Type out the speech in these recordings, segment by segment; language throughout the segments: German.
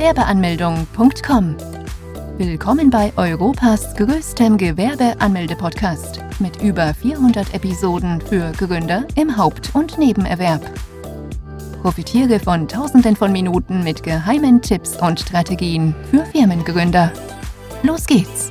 Gewerbeanmeldung.com. Willkommen bei Europas größtem Gewerbeanmelde-Podcast mit über 400 Episoden für Gründer im Haupt- und Nebenerwerb. Profitiere von Tausenden von Minuten mit geheimen Tipps und Strategien für Firmengründer. Los geht's!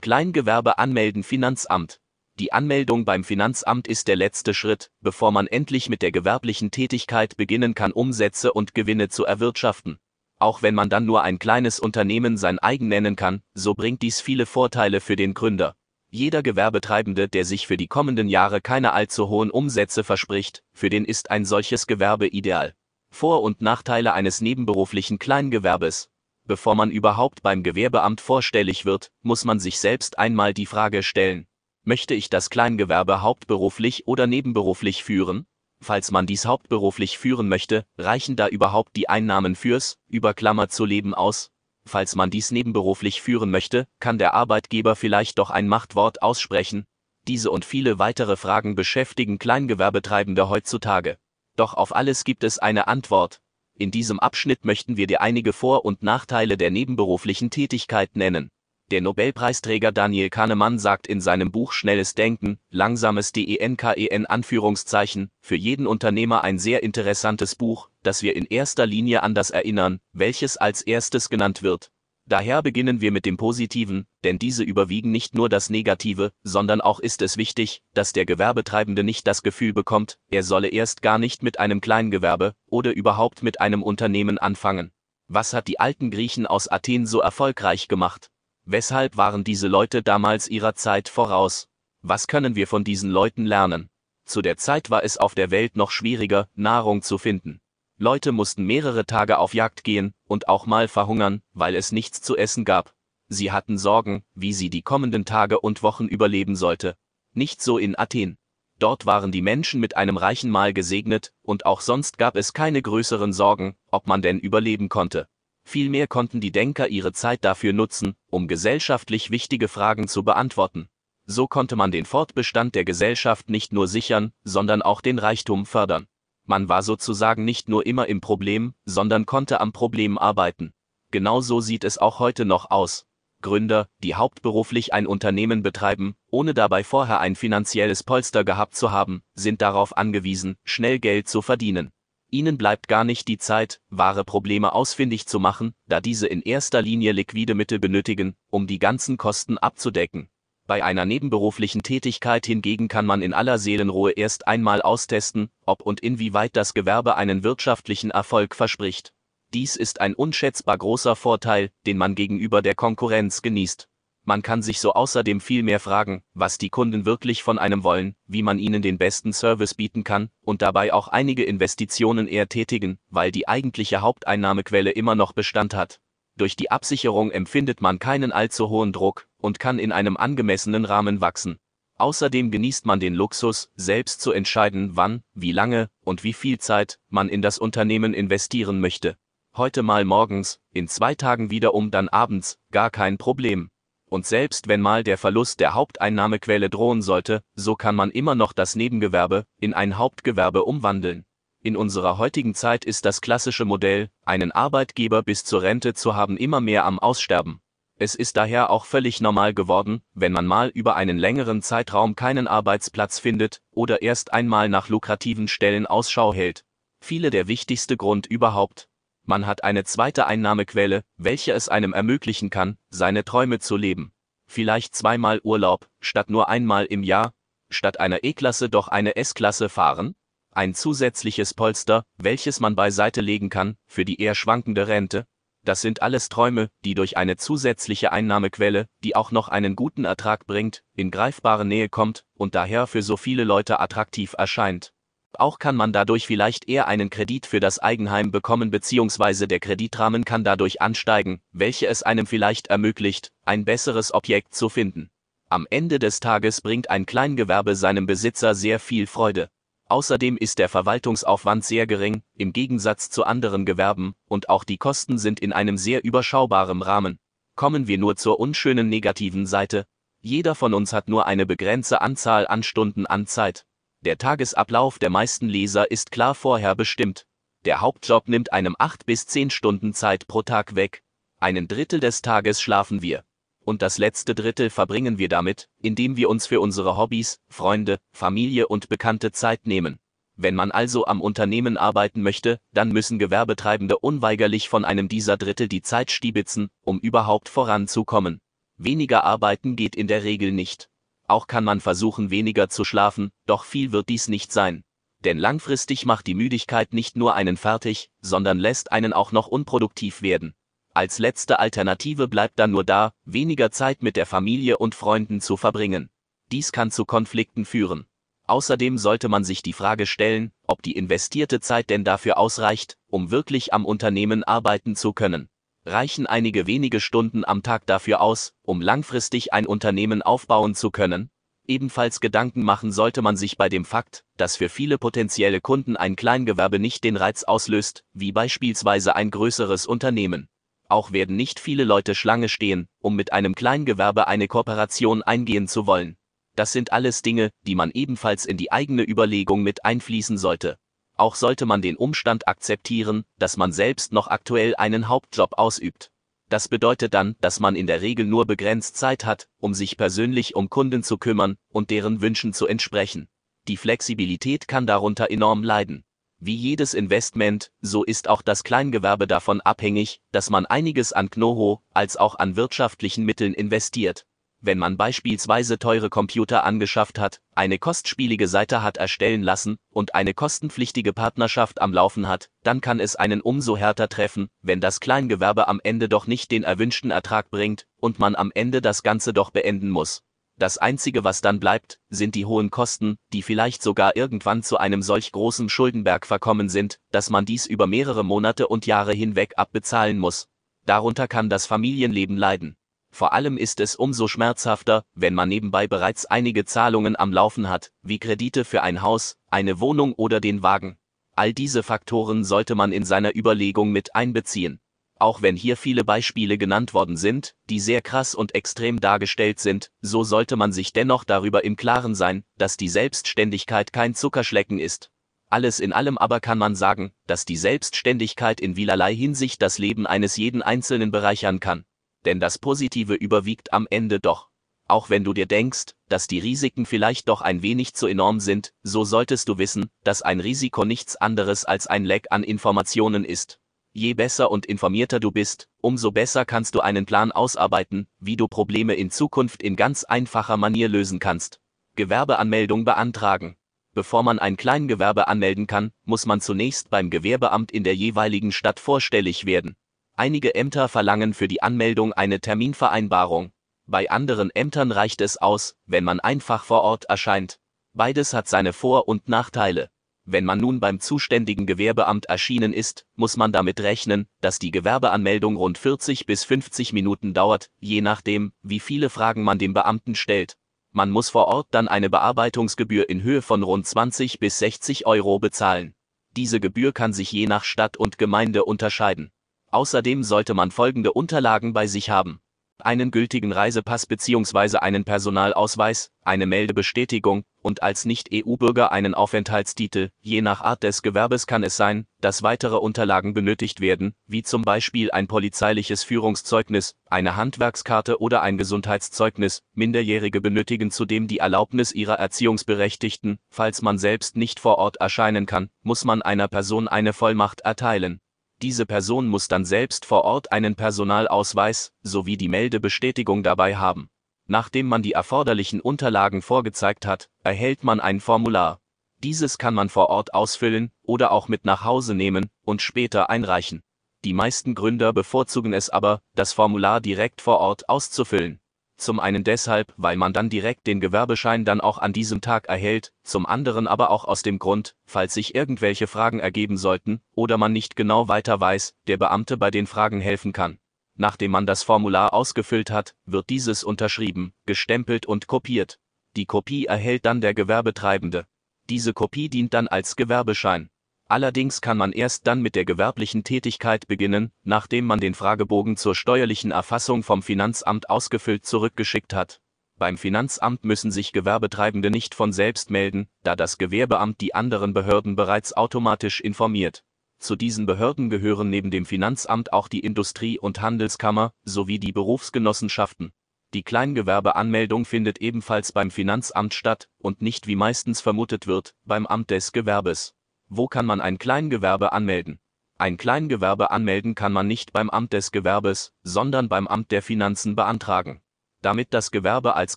Kleingewerbe anmelden Finanzamt. Die Anmeldung beim Finanzamt ist der letzte Schritt, bevor man endlich mit der gewerblichen Tätigkeit beginnen kann, Umsätze und Gewinne zu erwirtschaften. Auch wenn man dann nur ein kleines Unternehmen sein eigen nennen kann, so bringt dies viele Vorteile für den Gründer. Jeder Gewerbetreibende, der sich für die kommenden Jahre keine allzu hohen Umsätze verspricht, für den ist ein solches Gewerbe ideal. Vor- und Nachteile eines nebenberuflichen Kleingewerbes. Bevor man überhaupt beim Gewerbeamt vorstellig wird, muss man sich selbst einmal die Frage stellen, Möchte ich das Kleingewerbe hauptberuflich oder nebenberuflich führen? Falls man dies hauptberuflich führen möchte, reichen da überhaupt die Einnahmen fürs, über Klammer zu leben aus? Falls man dies nebenberuflich führen möchte, kann der Arbeitgeber vielleicht doch ein Machtwort aussprechen? Diese und viele weitere Fragen beschäftigen Kleingewerbetreibende heutzutage. Doch auf alles gibt es eine Antwort. In diesem Abschnitt möchten wir dir einige Vor- und Nachteile der nebenberuflichen Tätigkeit nennen. Der Nobelpreisträger Daniel Kahnemann sagt in seinem Buch Schnelles Denken, langsames DENKEN Anführungszeichen, für jeden Unternehmer ein sehr interessantes Buch, das wir in erster Linie an das erinnern, welches als erstes genannt wird. Daher beginnen wir mit dem Positiven, denn diese überwiegen nicht nur das Negative, sondern auch ist es wichtig, dass der Gewerbetreibende nicht das Gefühl bekommt, er solle erst gar nicht mit einem Kleingewerbe oder überhaupt mit einem Unternehmen anfangen. Was hat die alten Griechen aus Athen so erfolgreich gemacht? Weshalb waren diese Leute damals ihrer Zeit voraus? Was können wir von diesen Leuten lernen? Zu der Zeit war es auf der Welt noch schwieriger, Nahrung zu finden. Leute mussten mehrere Tage auf Jagd gehen und auch mal verhungern, weil es nichts zu essen gab. Sie hatten Sorgen, wie sie die kommenden Tage und Wochen überleben sollte. Nicht so in Athen. Dort waren die Menschen mit einem reichen Mahl gesegnet, und auch sonst gab es keine größeren Sorgen, ob man denn überleben konnte. Vielmehr konnten die Denker ihre Zeit dafür nutzen, um gesellschaftlich wichtige Fragen zu beantworten. So konnte man den Fortbestand der Gesellschaft nicht nur sichern, sondern auch den Reichtum fördern. Man war sozusagen nicht nur immer im Problem, sondern konnte am Problem arbeiten. Genauso sieht es auch heute noch aus. Gründer, die hauptberuflich ein Unternehmen betreiben, ohne dabei vorher ein finanzielles Polster gehabt zu haben, sind darauf angewiesen, schnell Geld zu verdienen. Ihnen bleibt gar nicht die Zeit, wahre Probleme ausfindig zu machen, da diese in erster Linie liquide Mittel benötigen, um die ganzen Kosten abzudecken. Bei einer nebenberuflichen Tätigkeit hingegen kann man in aller Seelenruhe erst einmal austesten, ob und inwieweit das Gewerbe einen wirtschaftlichen Erfolg verspricht. Dies ist ein unschätzbar großer Vorteil, den man gegenüber der Konkurrenz genießt. Man kann sich so außerdem viel mehr fragen, was die Kunden wirklich von einem wollen, wie man ihnen den besten Service bieten kann und dabei auch einige Investitionen eher tätigen, weil die eigentliche Haupteinnahmequelle immer noch Bestand hat. Durch die Absicherung empfindet man keinen allzu hohen Druck und kann in einem angemessenen Rahmen wachsen. Außerdem genießt man den Luxus, selbst zu entscheiden, wann, wie lange und wie viel Zeit man in das Unternehmen investieren möchte. Heute mal morgens, in zwei Tagen wiederum dann abends, gar kein Problem. Und selbst wenn mal der Verlust der Haupteinnahmequelle drohen sollte, so kann man immer noch das Nebengewerbe in ein Hauptgewerbe umwandeln. In unserer heutigen Zeit ist das klassische Modell, einen Arbeitgeber bis zur Rente zu haben, immer mehr am Aussterben. Es ist daher auch völlig normal geworden, wenn man mal über einen längeren Zeitraum keinen Arbeitsplatz findet oder erst einmal nach lukrativen Stellen Ausschau hält. Viele der wichtigste Grund überhaupt, man hat eine zweite Einnahmequelle, welche es einem ermöglichen kann, seine Träume zu leben. Vielleicht zweimal Urlaub, statt nur einmal im Jahr, statt einer E-Klasse doch eine S-Klasse fahren, ein zusätzliches Polster, welches man beiseite legen kann, für die eher schwankende Rente, das sind alles Träume, die durch eine zusätzliche Einnahmequelle, die auch noch einen guten Ertrag bringt, in greifbare Nähe kommt und daher für so viele Leute attraktiv erscheint. Auch kann man dadurch vielleicht eher einen Kredit für das Eigenheim bekommen bzw. der Kreditrahmen kann dadurch ansteigen, welche es einem vielleicht ermöglicht, ein besseres Objekt zu finden. Am Ende des Tages bringt ein Kleingewerbe seinem Besitzer sehr viel Freude. Außerdem ist der Verwaltungsaufwand sehr gering, im Gegensatz zu anderen Gewerben, und auch die Kosten sind in einem sehr überschaubaren Rahmen. Kommen wir nur zur unschönen negativen Seite. Jeder von uns hat nur eine begrenzte Anzahl an Stunden an Zeit. Der Tagesablauf der meisten Leser ist klar vorher bestimmt. Der Hauptjob nimmt einem 8 bis 10 Stunden Zeit pro Tag weg. Einen Drittel des Tages schlafen wir. Und das letzte Drittel verbringen wir damit, indem wir uns für unsere Hobbys, Freunde, Familie und Bekannte Zeit nehmen. Wenn man also am Unternehmen arbeiten möchte, dann müssen Gewerbetreibende unweigerlich von einem dieser Drittel die Zeit stiebitzen, um überhaupt voranzukommen. Weniger arbeiten geht in der Regel nicht. Auch kann man versuchen, weniger zu schlafen, doch viel wird dies nicht sein. Denn langfristig macht die Müdigkeit nicht nur einen fertig, sondern lässt einen auch noch unproduktiv werden. Als letzte Alternative bleibt dann nur da, weniger Zeit mit der Familie und Freunden zu verbringen. Dies kann zu Konflikten führen. Außerdem sollte man sich die Frage stellen, ob die investierte Zeit denn dafür ausreicht, um wirklich am Unternehmen arbeiten zu können reichen einige wenige Stunden am Tag dafür aus, um langfristig ein Unternehmen aufbauen zu können? Ebenfalls Gedanken machen sollte man sich bei dem Fakt, dass für viele potenzielle Kunden ein Kleingewerbe nicht den Reiz auslöst, wie beispielsweise ein größeres Unternehmen. Auch werden nicht viele Leute Schlange stehen, um mit einem Kleingewerbe eine Kooperation eingehen zu wollen. Das sind alles Dinge, die man ebenfalls in die eigene Überlegung mit einfließen sollte. Auch sollte man den Umstand akzeptieren, dass man selbst noch aktuell einen Hauptjob ausübt. Das bedeutet dann, dass man in der Regel nur begrenzt Zeit hat, um sich persönlich um Kunden zu kümmern und deren Wünschen zu entsprechen. Die Flexibilität kann darunter enorm leiden. Wie jedes Investment, so ist auch das Kleingewerbe davon abhängig, dass man einiges an Knoho als auch an wirtschaftlichen Mitteln investiert wenn man beispielsweise teure Computer angeschafft hat, eine kostspielige Seite hat erstellen lassen und eine kostenpflichtige Partnerschaft am Laufen hat, dann kann es einen umso härter treffen, wenn das Kleingewerbe am Ende doch nicht den erwünschten Ertrag bringt und man am Ende das Ganze doch beenden muss. Das Einzige, was dann bleibt, sind die hohen Kosten, die vielleicht sogar irgendwann zu einem solch großen Schuldenberg verkommen sind, dass man dies über mehrere Monate und Jahre hinweg abbezahlen muss. Darunter kann das Familienleben leiden. Vor allem ist es umso schmerzhafter, wenn man nebenbei bereits einige Zahlungen am Laufen hat, wie Kredite für ein Haus, eine Wohnung oder den Wagen. All diese Faktoren sollte man in seiner Überlegung mit einbeziehen. Auch wenn hier viele Beispiele genannt worden sind, die sehr krass und extrem dargestellt sind, so sollte man sich dennoch darüber im Klaren sein, dass die Selbstständigkeit kein Zuckerschlecken ist. Alles in allem aber kann man sagen, dass die Selbstständigkeit in vielerlei Hinsicht das Leben eines jeden Einzelnen bereichern kann denn das Positive überwiegt am Ende doch. Auch wenn du dir denkst, dass die Risiken vielleicht doch ein wenig zu enorm sind, so solltest du wissen, dass ein Risiko nichts anderes als ein Leck an Informationen ist. Je besser und informierter du bist, umso besser kannst du einen Plan ausarbeiten, wie du Probleme in Zukunft in ganz einfacher Manier lösen kannst. Gewerbeanmeldung beantragen. Bevor man ein Kleingewerbe anmelden kann, muss man zunächst beim Gewerbeamt in der jeweiligen Stadt vorstellig werden. Einige Ämter verlangen für die Anmeldung eine Terminvereinbarung. Bei anderen Ämtern reicht es aus, wenn man einfach vor Ort erscheint. Beides hat seine Vor- und Nachteile. Wenn man nun beim zuständigen Gewerbeamt erschienen ist, muss man damit rechnen, dass die Gewerbeanmeldung rund 40 bis 50 Minuten dauert, je nachdem, wie viele Fragen man dem Beamten stellt. Man muss vor Ort dann eine Bearbeitungsgebühr in Höhe von rund 20 bis 60 Euro bezahlen. Diese Gebühr kann sich je nach Stadt und Gemeinde unterscheiden. Außerdem sollte man folgende Unterlagen bei sich haben. Einen gültigen Reisepass bzw. einen Personalausweis, eine Meldebestätigung und als Nicht-EU-Bürger einen Aufenthaltstitel. Je nach Art des Gewerbes kann es sein, dass weitere Unterlagen benötigt werden, wie zum Beispiel ein polizeiliches Führungszeugnis, eine Handwerkskarte oder ein Gesundheitszeugnis. Minderjährige benötigen zudem die Erlaubnis ihrer Erziehungsberechtigten. Falls man selbst nicht vor Ort erscheinen kann, muss man einer Person eine Vollmacht erteilen. Diese Person muss dann selbst vor Ort einen Personalausweis sowie die Meldebestätigung dabei haben. Nachdem man die erforderlichen Unterlagen vorgezeigt hat, erhält man ein Formular. Dieses kann man vor Ort ausfüllen oder auch mit nach Hause nehmen und später einreichen. Die meisten Gründer bevorzugen es aber, das Formular direkt vor Ort auszufüllen. Zum einen deshalb, weil man dann direkt den Gewerbeschein dann auch an diesem Tag erhält, zum anderen aber auch aus dem Grund, falls sich irgendwelche Fragen ergeben sollten oder man nicht genau weiter weiß, der Beamte bei den Fragen helfen kann. Nachdem man das Formular ausgefüllt hat, wird dieses unterschrieben, gestempelt und kopiert. Die Kopie erhält dann der Gewerbetreibende. Diese Kopie dient dann als Gewerbeschein. Allerdings kann man erst dann mit der gewerblichen Tätigkeit beginnen, nachdem man den Fragebogen zur steuerlichen Erfassung vom Finanzamt ausgefüllt zurückgeschickt hat. Beim Finanzamt müssen sich Gewerbetreibende nicht von selbst melden, da das Gewerbeamt die anderen Behörden bereits automatisch informiert. Zu diesen Behörden gehören neben dem Finanzamt auch die Industrie- und Handelskammer sowie die Berufsgenossenschaften. Die Kleingewerbeanmeldung findet ebenfalls beim Finanzamt statt und nicht wie meistens vermutet wird, beim Amt des Gewerbes. Wo kann man ein Kleingewerbe anmelden? Ein Kleingewerbe anmelden kann man nicht beim Amt des Gewerbes, sondern beim Amt der Finanzen beantragen. Damit das Gewerbe als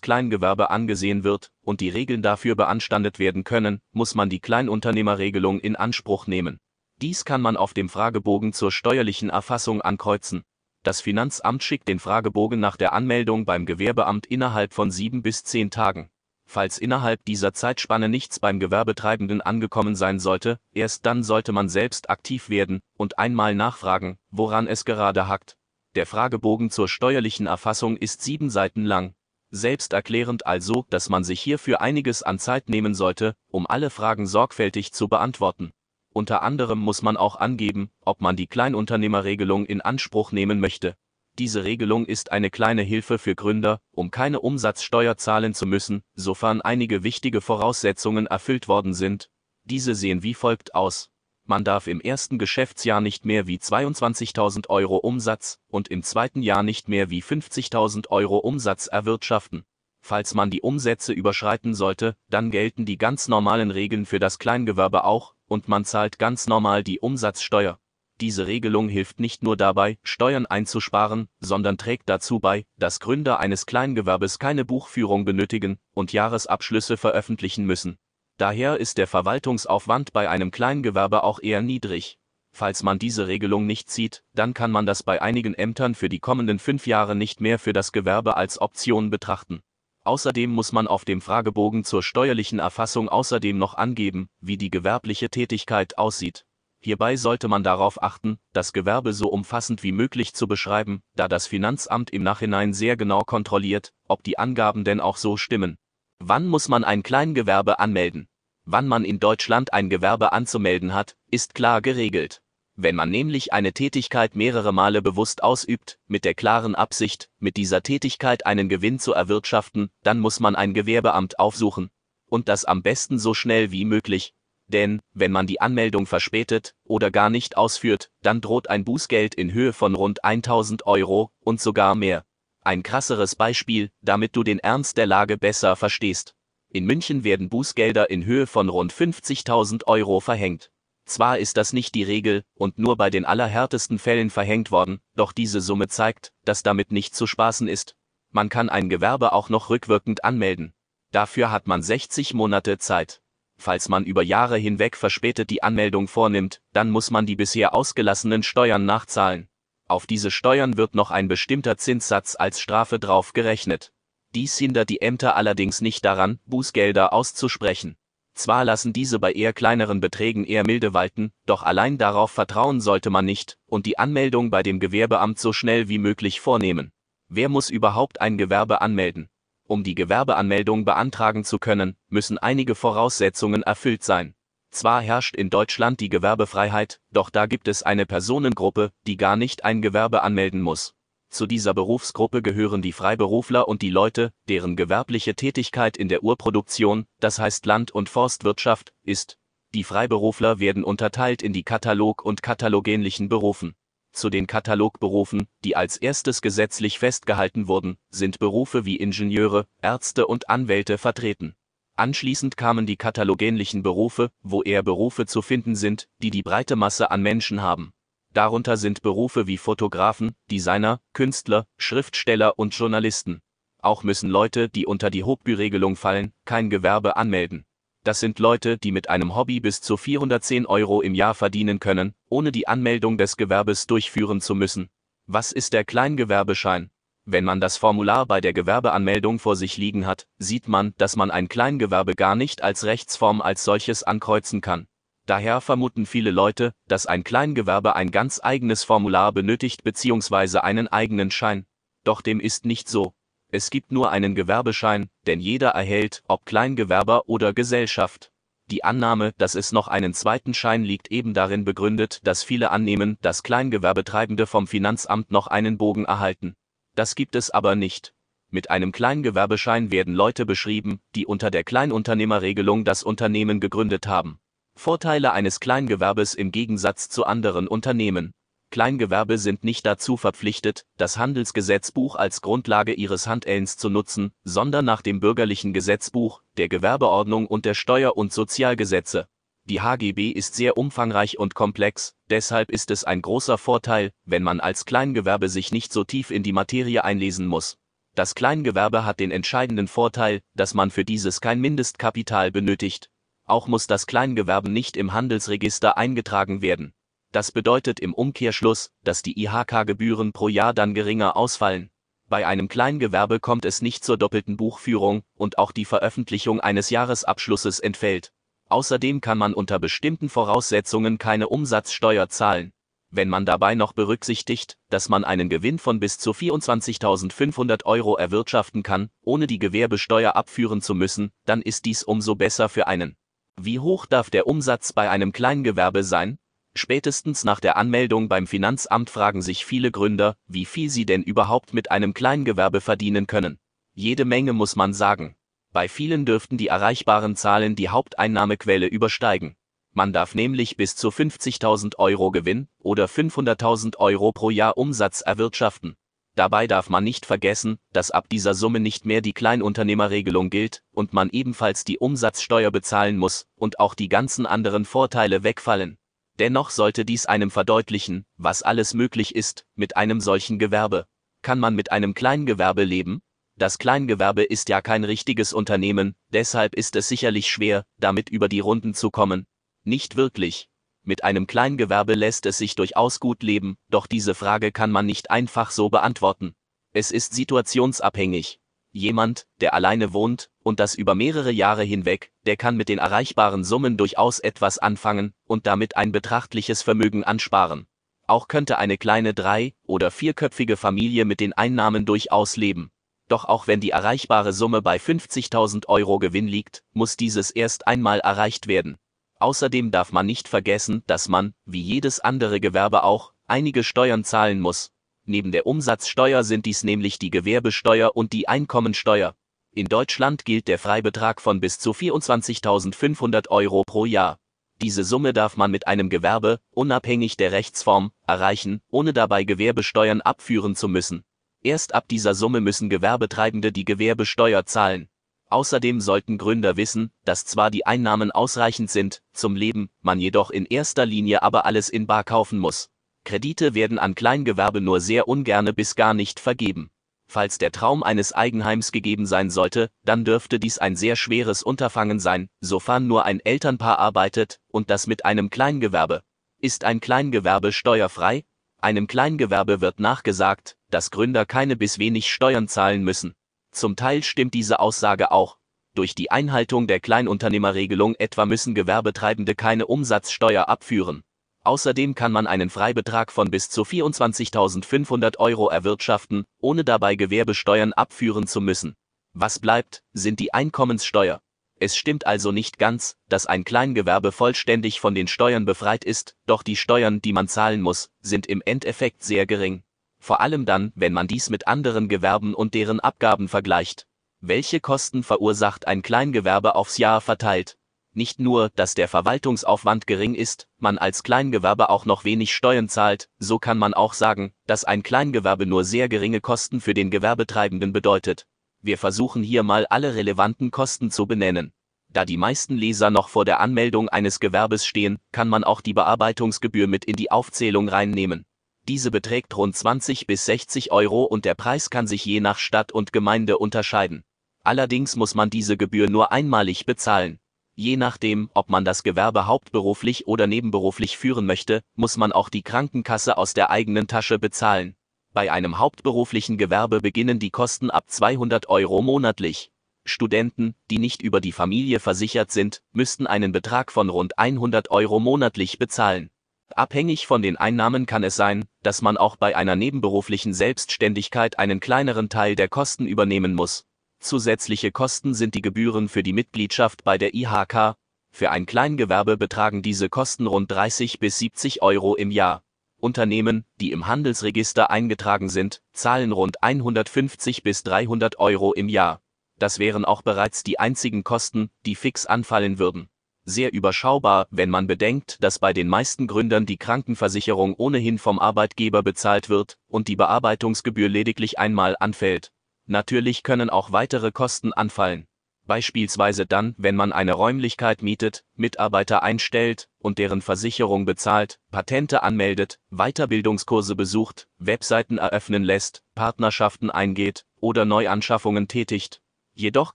Kleingewerbe angesehen wird und die Regeln dafür beanstandet werden können, muss man die Kleinunternehmerregelung in Anspruch nehmen. Dies kann man auf dem Fragebogen zur steuerlichen Erfassung ankreuzen. Das Finanzamt schickt den Fragebogen nach der Anmeldung beim Gewerbeamt innerhalb von sieben bis zehn Tagen. Falls innerhalb dieser Zeitspanne nichts beim Gewerbetreibenden angekommen sein sollte, erst dann sollte man selbst aktiv werden und einmal nachfragen, woran es gerade hackt. Der Fragebogen zur steuerlichen Erfassung ist sieben Seiten lang. Selbsterklärend also, dass man sich hierfür einiges an Zeit nehmen sollte, um alle Fragen sorgfältig zu beantworten. Unter anderem muss man auch angeben, ob man die Kleinunternehmerregelung in Anspruch nehmen möchte. Diese Regelung ist eine kleine Hilfe für Gründer, um keine Umsatzsteuer zahlen zu müssen, sofern einige wichtige Voraussetzungen erfüllt worden sind. Diese sehen wie folgt aus. Man darf im ersten Geschäftsjahr nicht mehr wie 22.000 Euro Umsatz und im zweiten Jahr nicht mehr wie 50.000 Euro Umsatz erwirtschaften. Falls man die Umsätze überschreiten sollte, dann gelten die ganz normalen Regeln für das Kleingewerbe auch, und man zahlt ganz normal die Umsatzsteuer. Diese Regelung hilft nicht nur dabei, Steuern einzusparen, sondern trägt dazu bei, dass Gründer eines Kleingewerbes keine Buchführung benötigen und Jahresabschlüsse veröffentlichen müssen. Daher ist der Verwaltungsaufwand bei einem Kleingewerbe auch eher niedrig. Falls man diese Regelung nicht zieht, dann kann man das bei einigen Ämtern für die kommenden fünf Jahre nicht mehr für das Gewerbe als Option betrachten. Außerdem muss man auf dem Fragebogen zur steuerlichen Erfassung außerdem noch angeben, wie die gewerbliche Tätigkeit aussieht. Hierbei sollte man darauf achten, das Gewerbe so umfassend wie möglich zu beschreiben, da das Finanzamt im Nachhinein sehr genau kontrolliert, ob die Angaben denn auch so stimmen. Wann muss man ein Kleingewerbe anmelden? Wann man in Deutschland ein Gewerbe anzumelden hat, ist klar geregelt. Wenn man nämlich eine Tätigkeit mehrere Male bewusst ausübt, mit der klaren Absicht, mit dieser Tätigkeit einen Gewinn zu erwirtschaften, dann muss man ein Gewerbeamt aufsuchen. Und das am besten so schnell wie möglich. Denn, wenn man die Anmeldung verspätet oder gar nicht ausführt, dann droht ein Bußgeld in Höhe von rund 1000 Euro und sogar mehr. Ein krasseres Beispiel, damit du den Ernst der Lage besser verstehst. In München werden Bußgelder in Höhe von rund 50.000 Euro verhängt. Zwar ist das nicht die Regel und nur bei den allerhärtesten Fällen verhängt worden, doch diese Summe zeigt, dass damit nicht zu spaßen ist. Man kann ein Gewerbe auch noch rückwirkend anmelden. Dafür hat man 60 Monate Zeit. Falls man über Jahre hinweg verspätet die Anmeldung vornimmt, dann muss man die bisher ausgelassenen Steuern nachzahlen. Auf diese Steuern wird noch ein bestimmter Zinssatz als Strafe drauf gerechnet. Dies hindert die Ämter allerdings nicht daran, Bußgelder auszusprechen. Zwar lassen diese bei eher kleineren Beträgen eher milde walten, doch allein darauf vertrauen sollte man nicht und die Anmeldung bei dem Gewerbeamt so schnell wie möglich vornehmen. Wer muss überhaupt ein Gewerbe anmelden? Um die Gewerbeanmeldung beantragen zu können, müssen einige Voraussetzungen erfüllt sein. Zwar herrscht in Deutschland die Gewerbefreiheit, doch da gibt es eine Personengruppe, die gar nicht ein Gewerbe anmelden muss. Zu dieser Berufsgruppe gehören die Freiberufler und die Leute, deren gewerbliche Tätigkeit in der Urproduktion, das heißt Land- und Forstwirtschaft, ist. Die Freiberufler werden unterteilt in die Katalog- und katalogähnlichen Berufen. Zu den Katalogberufen, die als erstes gesetzlich festgehalten wurden, sind Berufe wie Ingenieure, Ärzte und Anwälte vertreten. Anschließend kamen die katalogähnlichen Berufe, wo eher Berufe zu finden sind, die die breite Masse an Menschen haben. Darunter sind Berufe wie Fotografen, Designer, Künstler, Schriftsteller und Journalisten. Auch müssen Leute, die unter die Hochbü-Regelung fallen, kein Gewerbe anmelden. Das sind Leute, die mit einem Hobby bis zu 410 Euro im Jahr verdienen können, ohne die Anmeldung des Gewerbes durchführen zu müssen. Was ist der Kleingewerbeschein? Wenn man das Formular bei der Gewerbeanmeldung vor sich liegen hat, sieht man, dass man ein Kleingewerbe gar nicht als Rechtsform als solches ankreuzen kann. Daher vermuten viele Leute, dass ein Kleingewerbe ein ganz eigenes Formular benötigt bzw. einen eigenen Schein. Doch dem ist nicht so. Es gibt nur einen Gewerbeschein, denn jeder erhält, ob Kleingewerber oder Gesellschaft. Die Annahme, dass es noch einen zweiten Schein liegt eben darin begründet, dass viele annehmen, dass Kleingewerbetreibende vom Finanzamt noch einen Bogen erhalten. Das gibt es aber nicht. Mit einem Kleingewerbeschein werden Leute beschrieben, die unter der Kleinunternehmerregelung das Unternehmen gegründet haben. Vorteile eines Kleingewerbes im Gegensatz zu anderen Unternehmen. Kleingewerbe sind nicht dazu verpflichtet, das Handelsgesetzbuch als Grundlage ihres Handelns zu nutzen, sondern nach dem bürgerlichen Gesetzbuch, der Gewerbeordnung und der Steuer- und Sozialgesetze. Die HGB ist sehr umfangreich und komplex, deshalb ist es ein großer Vorteil, wenn man als Kleingewerbe sich nicht so tief in die Materie einlesen muss. Das Kleingewerbe hat den entscheidenden Vorteil, dass man für dieses kein Mindestkapital benötigt. Auch muss das Kleingewerbe nicht im Handelsregister eingetragen werden. Das bedeutet im Umkehrschluss, dass die IHK-Gebühren pro Jahr dann geringer ausfallen. Bei einem Kleingewerbe kommt es nicht zur doppelten Buchführung und auch die Veröffentlichung eines Jahresabschlusses entfällt. Außerdem kann man unter bestimmten Voraussetzungen keine Umsatzsteuer zahlen. Wenn man dabei noch berücksichtigt, dass man einen Gewinn von bis zu 24.500 Euro erwirtschaften kann, ohne die Gewerbesteuer abführen zu müssen, dann ist dies umso besser für einen. Wie hoch darf der Umsatz bei einem Kleingewerbe sein? Spätestens nach der Anmeldung beim Finanzamt fragen sich viele Gründer, wie viel sie denn überhaupt mit einem Kleingewerbe verdienen können. Jede Menge muss man sagen. Bei vielen dürften die erreichbaren Zahlen die Haupteinnahmequelle übersteigen. Man darf nämlich bis zu 50.000 Euro Gewinn oder 500.000 Euro pro Jahr Umsatz erwirtschaften. Dabei darf man nicht vergessen, dass ab dieser Summe nicht mehr die Kleinunternehmerregelung gilt und man ebenfalls die Umsatzsteuer bezahlen muss und auch die ganzen anderen Vorteile wegfallen. Dennoch sollte dies einem verdeutlichen, was alles möglich ist mit einem solchen Gewerbe. Kann man mit einem Kleingewerbe leben? Das Kleingewerbe ist ja kein richtiges Unternehmen, deshalb ist es sicherlich schwer, damit über die Runden zu kommen. Nicht wirklich. Mit einem Kleingewerbe lässt es sich durchaus gut leben, doch diese Frage kann man nicht einfach so beantworten. Es ist situationsabhängig. Jemand, der alleine wohnt, und das über mehrere Jahre hinweg, der kann mit den erreichbaren Summen durchaus etwas anfangen und damit ein betrachtliches Vermögen ansparen. Auch könnte eine kleine drei- oder vierköpfige Familie mit den Einnahmen durchaus leben. Doch auch wenn die erreichbare Summe bei 50.000 Euro Gewinn liegt, muss dieses erst einmal erreicht werden. Außerdem darf man nicht vergessen, dass man, wie jedes andere Gewerbe auch, einige Steuern zahlen muss, Neben der Umsatzsteuer sind dies nämlich die Gewerbesteuer und die Einkommensteuer. In Deutschland gilt der Freibetrag von bis zu 24.500 Euro pro Jahr. Diese Summe darf man mit einem Gewerbe, unabhängig der Rechtsform, erreichen, ohne dabei Gewerbesteuern abführen zu müssen. Erst ab dieser Summe müssen Gewerbetreibende die Gewerbesteuer zahlen. Außerdem sollten Gründer wissen, dass zwar die Einnahmen ausreichend sind zum Leben, man jedoch in erster Linie aber alles in Bar kaufen muss. Kredite werden an Kleingewerbe nur sehr ungerne bis gar nicht vergeben. Falls der Traum eines Eigenheims gegeben sein sollte, dann dürfte dies ein sehr schweres Unterfangen sein, sofern nur ein Elternpaar arbeitet, und das mit einem Kleingewerbe. Ist ein Kleingewerbe steuerfrei? Einem Kleingewerbe wird nachgesagt, dass Gründer keine bis wenig Steuern zahlen müssen. Zum Teil stimmt diese Aussage auch. Durch die Einhaltung der Kleinunternehmerregelung etwa müssen Gewerbetreibende keine Umsatzsteuer abführen. Außerdem kann man einen Freibetrag von bis zu 24.500 Euro erwirtschaften, ohne dabei Gewerbesteuern abführen zu müssen. Was bleibt, sind die Einkommenssteuer. Es stimmt also nicht ganz, dass ein Kleingewerbe vollständig von den Steuern befreit ist, doch die Steuern, die man zahlen muss, sind im Endeffekt sehr gering. Vor allem dann, wenn man dies mit anderen Gewerben und deren Abgaben vergleicht. Welche Kosten verursacht ein Kleingewerbe aufs Jahr verteilt? Nicht nur, dass der Verwaltungsaufwand gering ist, man als Kleingewerbe auch noch wenig Steuern zahlt, so kann man auch sagen, dass ein Kleingewerbe nur sehr geringe Kosten für den Gewerbetreibenden bedeutet. Wir versuchen hier mal alle relevanten Kosten zu benennen. Da die meisten Leser noch vor der Anmeldung eines Gewerbes stehen, kann man auch die Bearbeitungsgebühr mit in die Aufzählung reinnehmen. Diese beträgt rund 20 bis 60 Euro und der Preis kann sich je nach Stadt und Gemeinde unterscheiden. Allerdings muss man diese Gebühr nur einmalig bezahlen. Je nachdem, ob man das Gewerbe hauptberuflich oder nebenberuflich führen möchte, muss man auch die Krankenkasse aus der eigenen Tasche bezahlen. Bei einem hauptberuflichen Gewerbe beginnen die Kosten ab 200 Euro monatlich. Studenten, die nicht über die Familie versichert sind, müssten einen Betrag von rund 100 Euro monatlich bezahlen. Abhängig von den Einnahmen kann es sein, dass man auch bei einer nebenberuflichen Selbstständigkeit einen kleineren Teil der Kosten übernehmen muss. Zusätzliche Kosten sind die Gebühren für die Mitgliedschaft bei der IHK. Für ein Kleingewerbe betragen diese Kosten rund 30 bis 70 Euro im Jahr. Unternehmen, die im Handelsregister eingetragen sind, zahlen rund 150 bis 300 Euro im Jahr. Das wären auch bereits die einzigen Kosten, die fix anfallen würden. Sehr überschaubar, wenn man bedenkt, dass bei den meisten Gründern die Krankenversicherung ohnehin vom Arbeitgeber bezahlt wird und die Bearbeitungsgebühr lediglich einmal anfällt. Natürlich können auch weitere Kosten anfallen. Beispielsweise dann, wenn man eine Räumlichkeit mietet, Mitarbeiter einstellt und deren Versicherung bezahlt, Patente anmeldet, Weiterbildungskurse besucht, Webseiten eröffnen lässt, Partnerschaften eingeht oder Neuanschaffungen tätigt. Jedoch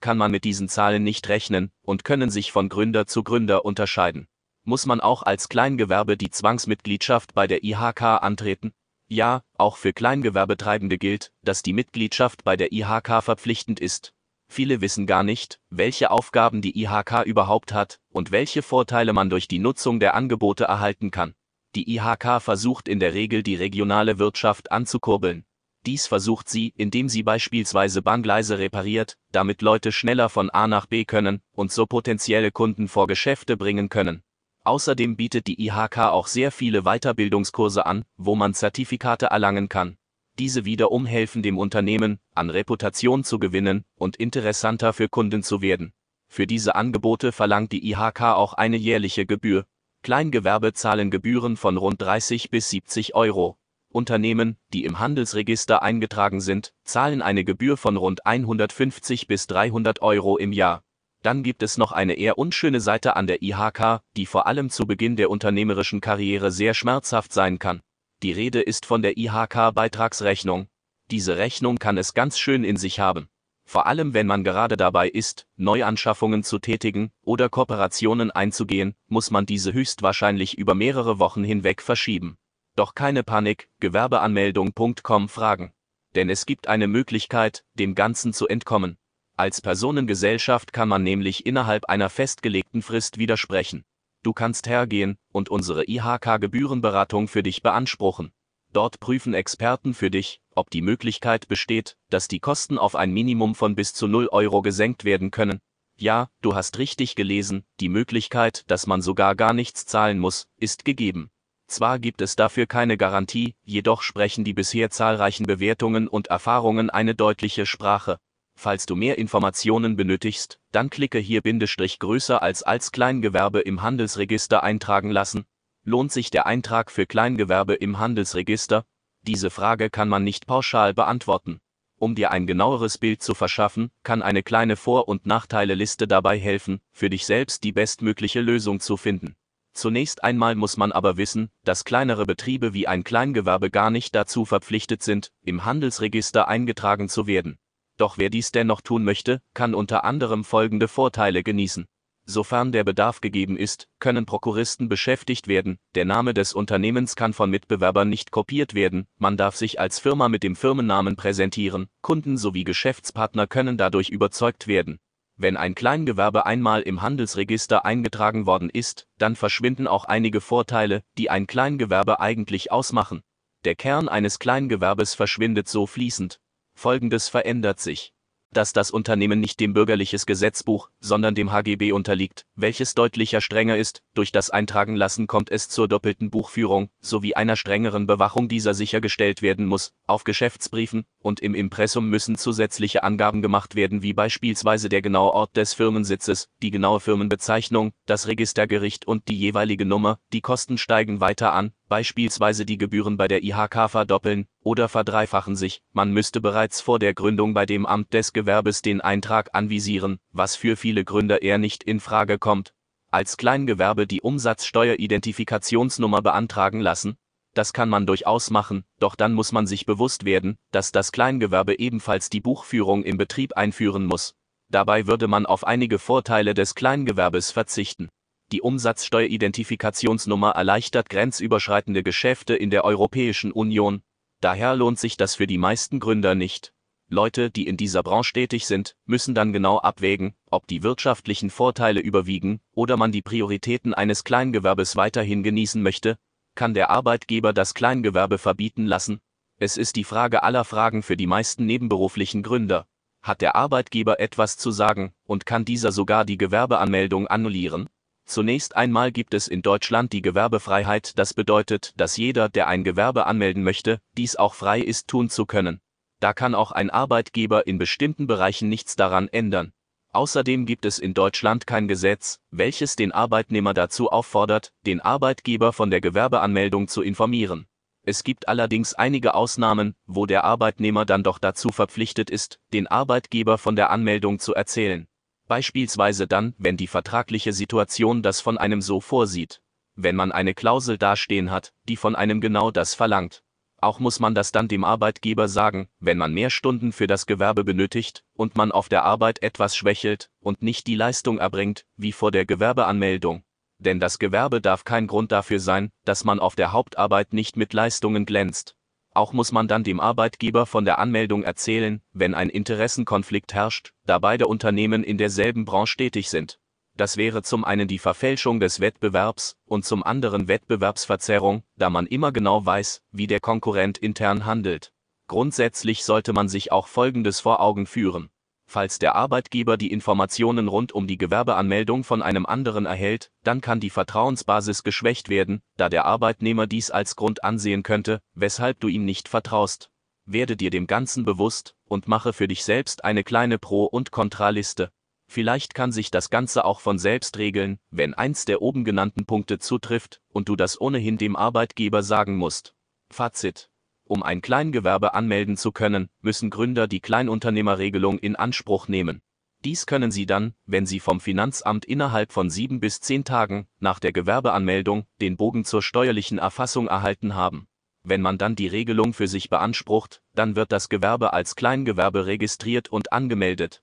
kann man mit diesen Zahlen nicht rechnen und können sich von Gründer zu Gründer unterscheiden. Muss man auch als Kleingewerbe die Zwangsmitgliedschaft bei der IHK antreten? Ja, auch für Kleingewerbetreibende gilt, dass die Mitgliedschaft bei der IHK verpflichtend ist. Viele wissen gar nicht, welche Aufgaben die IHK überhaupt hat und welche Vorteile man durch die Nutzung der Angebote erhalten kann. Die IHK versucht in der Regel die regionale Wirtschaft anzukurbeln. Dies versucht sie, indem sie beispielsweise Bahngleise repariert, damit Leute schneller von A nach B können und so potenzielle Kunden vor Geschäfte bringen können. Außerdem bietet die IHK auch sehr viele Weiterbildungskurse an, wo man Zertifikate erlangen kann. Diese wiederum helfen dem Unternehmen, an Reputation zu gewinnen und interessanter für Kunden zu werden. Für diese Angebote verlangt die IHK auch eine jährliche Gebühr. Kleingewerbe zahlen Gebühren von rund 30 bis 70 Euro. Unternehmen, die im Handelsregister eingetragen sind, zahlen eine Gebühr von rund 150 bis 300 Euro im Jahr. Dann gibt es noch eine eher unschöne Seite an der IHK, die vor allem zu Beginn der unternehmerischen Karriere sehr schmerzhaft sein kann. Die Rede ist von der IHK-Beitragsrechnung. Diese Rechnung kann es ganz schön in sich haben. Vor allem wenn man gerade dabei ist, Neuanschaffungen zu tätigen oder Kooperationen einzugehen, muss man diese höchstwahrscheinlich über mehrere Wochen hinweg verschieben. Doch keine Panik, Gewerbeanmeldung.com fragen. Denn es gibt eine Möglichkeit, dem Ganzen zu entkommen. Als Personengesellschaft kann man nämlich innerhalb einer festgelegten Frist widersprechen. Du kannst hergehen und unsere IHK-Gebührenberatung für dich beanspruchen. Dort prüfen Experten für dich, ob die Möglichkeit besteht, dass die Kosten auf ein Minimum von bis zu 0 Euro gesenkt werden können. Ja, du hast richtig gelesen, die Möglichkeit, dass man sogar gar nichts zahlen muss, ist gegeben. Zwar gibt es dafür keine Garantie, jedoch sprechen die bisher zahlreichen Bewertungen und Erfahrungen eine deutliche Sprache. Falls du mehr Informationen benötigst, dann klicke hier Bindestrich größer als als Kleingewerbe im Handelsregister eintragen lassen. Lohnt sich der Eintrag für Kleingewerbe im Handelsregister? Diese Frage kann man nicht pauschal beantworten. Um dir ein genaueres Bild zu verschaffen, kann eine kleine Vor- und Nachteile-Liste dabei helfen, für dich selbst die bestmögliche Lösung zu finden. Zunächst einmal muss man aber wissen, dass kleinere Betriebe wie ein Kleingewerbe gar nicht dazu verpflichtet sind, im Handelsregister eingetragen zu werden. Doch wer dies dennoch tun möchte, kann unter anderem folgende Vorteile genießen. Sofern der Bedarf gegeben ist, können Prokuristen beschäftigt werden, der Name des Unternehmens kann von Mitbewerbern nicht kopiert werden, man darf sich als Firma mit dem Firmennamen präsentieren, Kunden sowie Geschäftspartner können dadurch überzeugt werden. Wenn ein Kleingewerbe einmal im Handelsregister eingetragen worden ist, dann verschwinden auch einige Vorteile, die ein Kleingewerbe eigentlich ausmachen. Der Kern eines Kleingewerbes verschwindet so fließend. Folgendes verändert sich. Dass das Unternehmen nicht dem bürgerliches Gesetzbuch, sondern dem HGB unterliegt, welches deutlicher strenger ist, durch das Eintragenlassen kommt es zur doppelten Buchführung, sowie einer strengeren Bewachung dieser sichergestellt werden muss, auf Geschäftsbriefen und im Impressum müssen zusätzliche Angaben gemacht werden wie beispielsweise der genaue Ort des Firmensitzes, die genaue Firmenbezeichnung, das Registergericht und die jeweilige Nummer, die Kosten steigen weiter an, beispielsweise die Gebühren bei der IHK verdoppeln oder verdreifachen sich, man müsste bereits vor der Gründung bei dem Amt des Gewerbes den Eintrag anvisieren, was für viele Gründer eher nicht in Frage kommt. Als Kleingewerbe die Umsatzsteueridentifikationsnummer beantragen lassen, das kann man durchaus machen, doch dann muss man sich bewusst werden, dass das Kleingewerbe ebenfalls die Buchführung im Betrieb einführen muss. Dabei würde man auf einige Vorteile des Kleingewerbes verzichten. Die Umsatzsteueridentifikationsnummer erleichtert grenzüberschreitende Geschäfte in der Europäischen Union. Daher lohnt sich das für die meisten Gründer nicht. Leute, die in dieser Branche tätig sind, müssen dann genau abwägen, ob die wirtschaftlichen Vorteile überwiegen oder man die Prioritäten eines Kleingewerbes weiterhin genießen möchte. Kann der Arbeitgeber das Kleingewerbe verbieten lassen? Es ist die Frage aller Fragen für die meisten nebenberuflichen Gründer. Hat der Arbeitgeber etwas zu sagen und kann dieser sogar die Gewerbeanmeldung annullieren? Zunächst einmal gibt es in Deutschland die Gewerbefreiheit, das bedeutet, dass jeder, der ein Gewerbe anmelden möchte, dies auch frei ist tun zu können. Da kann auch ein Arbeitgeber in bestimmten Bereichen nichts daran ändern. Außerdem gibt es in Deutschland kein Gesetz, welches den Arbeitnehmer dazu auffordert, den Arbeitgeber von der Gewerbeanmeldung zu informieren. Es gibt allerdings einige Ausnahmen, wo der Arbeitnehmer dann doch dazu verpflichtet ist, den Arbeitgeber von der Anmeldung zu erzählen. Beispielsweise dann, wenn die vertragliche Situation das von einem so vorsieht. Wenn man eine Klausel dastehen hat, die von einem genau das verlangt. Auch muss man das dann dem Arbeitgeber sagen, wenn man mehr Stunden für das Gewerbe benötigt und man auf der Arbeit etwas schwächelt und nicht die Leistung erbringt, wie vor der Gewerbeanmeldung. Denn das Gewerbe darf kein Grund dafür sein, dass man auf der Hauptarbeit nicht mit Leistungen glänzt. Auch muss man dann dem Arbeitgeber von der Anmeldung erzählen, wenn ein Interessenkonflikt herrscht, da beide Unternehmen in derselben Branche tätig sind. Das wäre zum einen die Verfälschung des Wettbewerbs und zum anderen Wettbewerbsverzerrung, da man immer genau weiß, wie der Konkurrent intern handelt. Grundsätzlich sollte man sich auch Folgendes vor Augen führen. Falls der Arbeitgeber die Informationen rund um die Gewerbeanmeldung von einem anderen erhält, dann kann die Vertrauensbasis geschwächt werden, da der Arbeitnehmer dies als Grund ansehen könnte, weshalb du ihm nicht vertraust. Werde dir dem Ganzen bewusst und mache für dich selbst eine kleine Pro- und Kontraliste. Vielleicht kann sich das Ganze auch von selbst regeln, wenn eins der oben genannten Punkte zutrifft und du das ohnehin dem Arbeitgeber sagen musst. Fazit. Um ein Kleingewerbe anmelden zu können, müssen Gründer die Kleinunternehmerregelung in Anspruch nehmen. Dies können sie dann, wenn sie vom Finanzamt innerhalb von sieben bis zehn Tagen nach der Gewerbeanmeldung den Bogen zur steuerlichen Erfassung erhalten haben. Wenn man dann die Regelung für sich beansprucht, dann wird das Gewerbe als Kleingewerbe registriert und angemeldet,